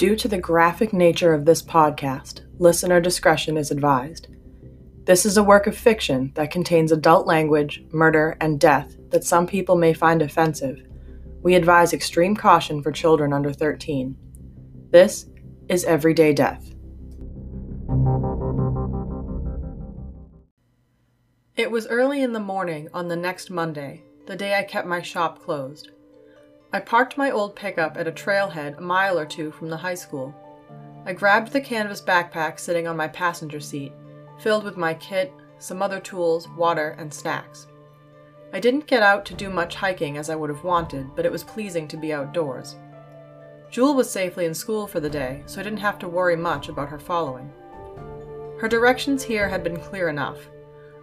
Due to the graphic nature of this podcast, listener discretion is advised. This is a work of fiction that contains adult language, murder, and death that some people may find offensive. We advise extreme caution for children under 13. This is Everyday Death. It was early in the morning on the next Monday, the day I kept my shop closed. I parked my old pickup at a trailhead a mile or two from the high school. I grabbed the canvas backpack sitting on my passenger seat, filled with my kit, some other tools, water, and snacks. I didn't get out to do much hiking as I would have wanted, but it was pleasing to be outdoors. Jewel was safely in school for the day, so I didn't have to worry much about her following. Her directions here had been clear enough.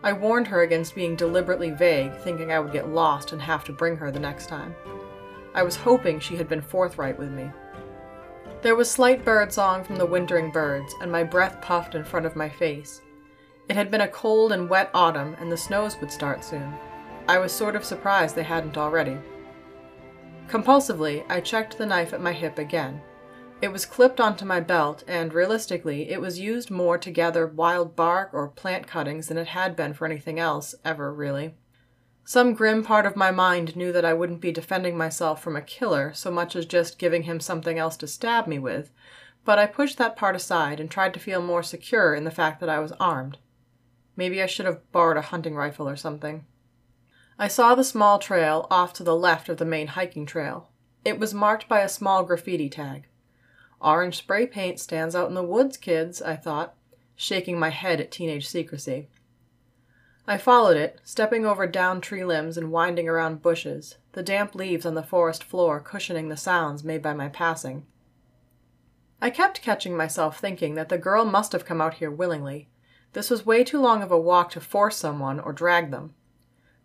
I warned her against being deliberately vague, thinking I would get lost and have to bring her the next time. I was hoping she had been forthright with me. There was slight bird song from the wintering birds, and my breath puffed in front of my face. It had been a cold and wet autumn, and the snows would start soon. I was sort of surprised they hadn't already. Compulsively, I checked the knife at my hip again. It was clipped onto my belt, and realistically, it was used more to gather wild bark or plant cuttings than it had been for anything else, ever, really. Some grim part of my mind knew that I wouldn't be defending myself from a killer so much as just giving him something else to stab me with, but I pushed that part aside and tried to feel more secure in the fact that I was armed. Maybe I should have borrowed a hunting rifle or something. I saw the small trail off to the left of the main hiking trail. It was marked by a small graffiti tag. Orange spray paint stands out in the woods, kids, I thought, shaking my head at teenage secrecy. I followed it, stepping over down tree limbs and winding around bushes, the damp leaves on the forest floor cushioning the sounds made by my passing. I kept catching myself thinking that the girl must have come out here willingly. This was way too long of a walk to force someone or drag them.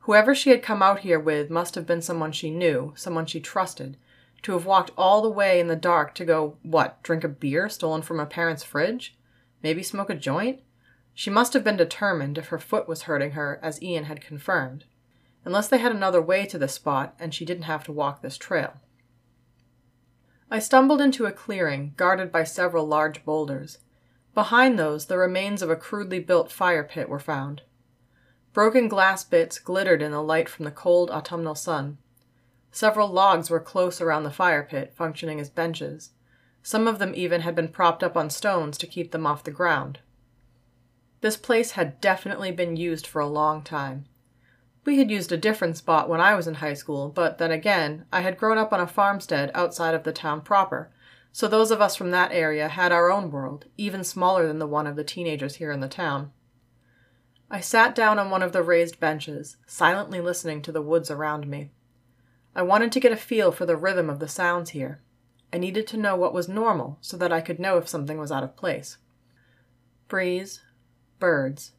Whoever she had come out here with must have been someone she knew, someone she trusted. To have walked all the way in the dark to go, what, drink a beer stolen from a parent's fridge? Maybe smoke a joint? She must have been determined if her foot was hurting her, as Ian had confirmed, unless they had another way to the spot and she didn't have to walk this trail. I stumbled into a clearing guarded by several large boulders. Behind those, the remains of a crudely built fire pit were found. Broken glass bits glittered in the light from the cold autumnal sun. Several logs were close around the fire pit, functioning as benches. Some of them even had been propped up on stones to keep them off the ground. This place had definitely been used for a long time. We had used a different spot when I was in high school, but then again, I had grown up on a farmstead outside of the town proper, so those of us from that area had our own world, even smaller than the one of the teenagers here in the town. I sat down on one of the raised benches, silently listening to the woods around me. I wanted to get a feel for the rhythm of the sounds here. I needed to know what was normal so that I could know if something was out of place. Breeze, Birds.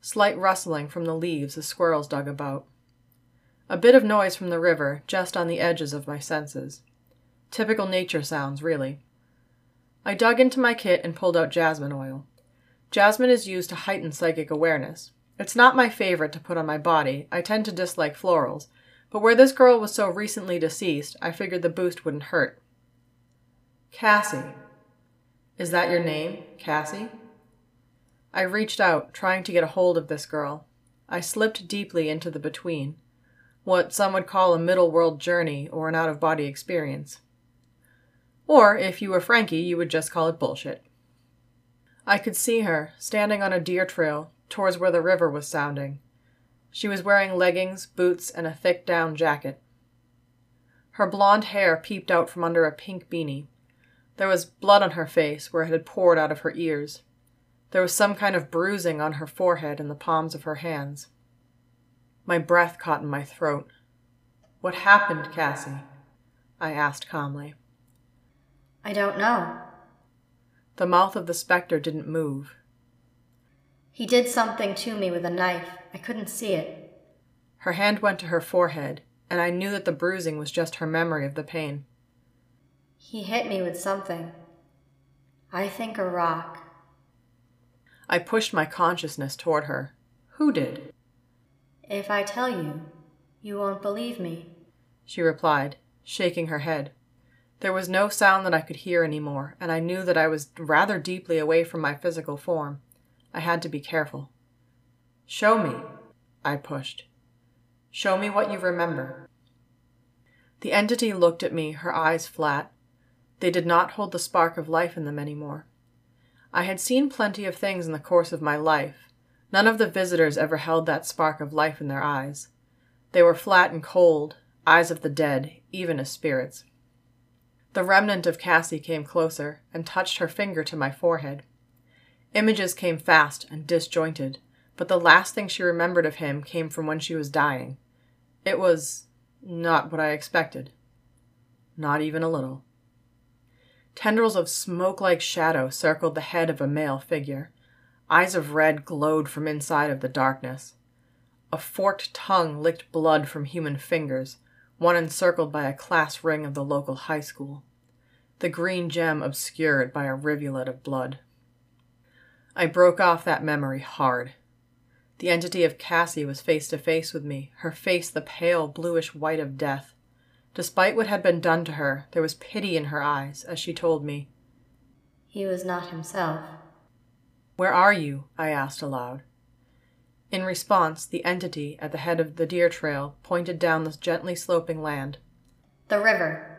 Slight rustling from the leaves as squirrels dug about. A bit of noise from the river, just on the edges of my senses. Typical nature sounds, really. I dug into my kit and pulled out jasmine oil. Jasmine is used to heighten psychic awareness. It's not my favorite to put on my body. I tend to dislike florals, but where this girl was so recently deceased, I figured the boost wouldn't hurt. Cassie. Is that your name, Cassie? I reached out, trying to get a hold of this girl. I slipped deeply into the between, what some would call a middle world journey or an out of body experience. Or, if you were Frankie, you would just call it bullshit. I could see her, standing on a deer trail, towards where the river was sounding. She was wearing leggings, boots, and a thick down jacket. Her blonde hair peeped out from under a pink beanie. There was blood on her face where it had poured out of her ears. There was some kind of bruising on her forehead and the palms of her hands. My breath caught in my throat. What happened, Cassie? I asked calmly. I don't know. The mouth of the specter didn't move. He did something to me with a knife. I couldn't see it. Her hand went to her forehead, and I knew that the bruising was just her memory of the pain. He hit me with something. I think a rock. I pushed my consciousness toward her. Who did? If I tell you, you won't believe me, she replied, shaking her head. There was no sound that I could hear anymore, and I knew that I was rather deeply away from my physical form. I had to be careful. Show me, I pushed. Show me what you remember. The entity looked at me, her eyes flat. They did not hold the spark of life in them anymore. I had seen plenty of things in the course of my life. None of the visitors ever held that spark of life in their eyes. They were flat and cold, eyes of the dead, even as spirits. The remnant of Cassie came closer and touched her finger to my forehead. Images came fast and disjointed, but the last thing she remembered of him came from when she was dying. It was not what I expected. Not even a little. Tendrils of smoke like shadow circled the head of a male figure. Eyes of red glowed from inside of the darkness. A forked tongue licked blood from human fingers, one encircled by a class ring of the local high school, the green gem obscured by a rivulet of blood. I broke off that memory hard. The entity of Cassie was face to face with me, her face the pale bluish white of death. Despite what had been done to her, there was pity in her eyes as she told me, He was not himself. Where are you? I asked aloud. In response, the entity at the head of the deer trail pointed down the gently sloping land. The river.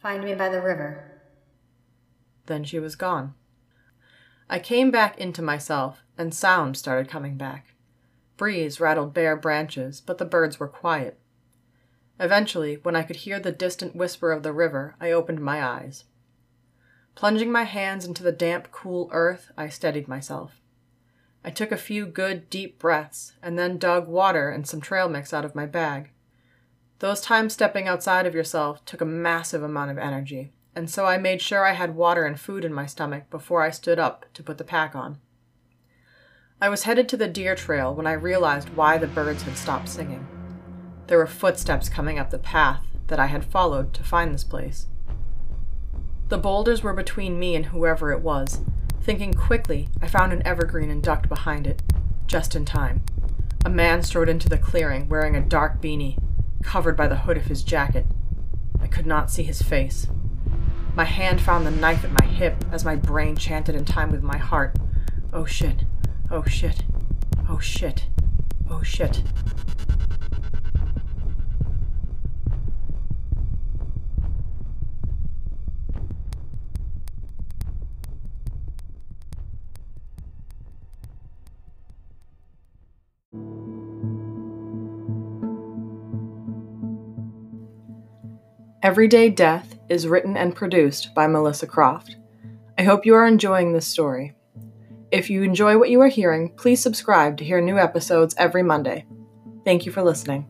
Find me by the river. Then she was gone. I came back into myself, and sound started coming back. Breeze rattled bare branches, but the birds were quiet. Eventually, when I could hear the distant whisper of the river, I opened my eyes. Plunging my hands into the damp, cool earth, I steadied myself. I took a few good, deep breaths, and then dug water and some trail mix out of my bag. Those times stepping outside of yourself took a massive amount of energy, and so I made sure I had water and food in my stomach before I stood up to put the pack on. I was headed to the deer trail when I realized why the birds had stopped singing. There were footsteps coming up the path that I had followed to find this place. The boulders were between me and whoever it was, Thinking quickly, I found an evergreen and ducked behind it, just in time. A man strode into the clearing wearing a dark beanie, covered by the hood of his jacket. I could not see his face. My hand found the knife at my hip as my brain chanted in time with my heart. Oh shit. Oh shit. Oh shit. Oh shit. Everyday Death is written and produced by Melissa Croft. I hope you are enjoying this story. If you enjoy what you are hearing, please subscribe to hear new episodes every Monday. Thank you for listening.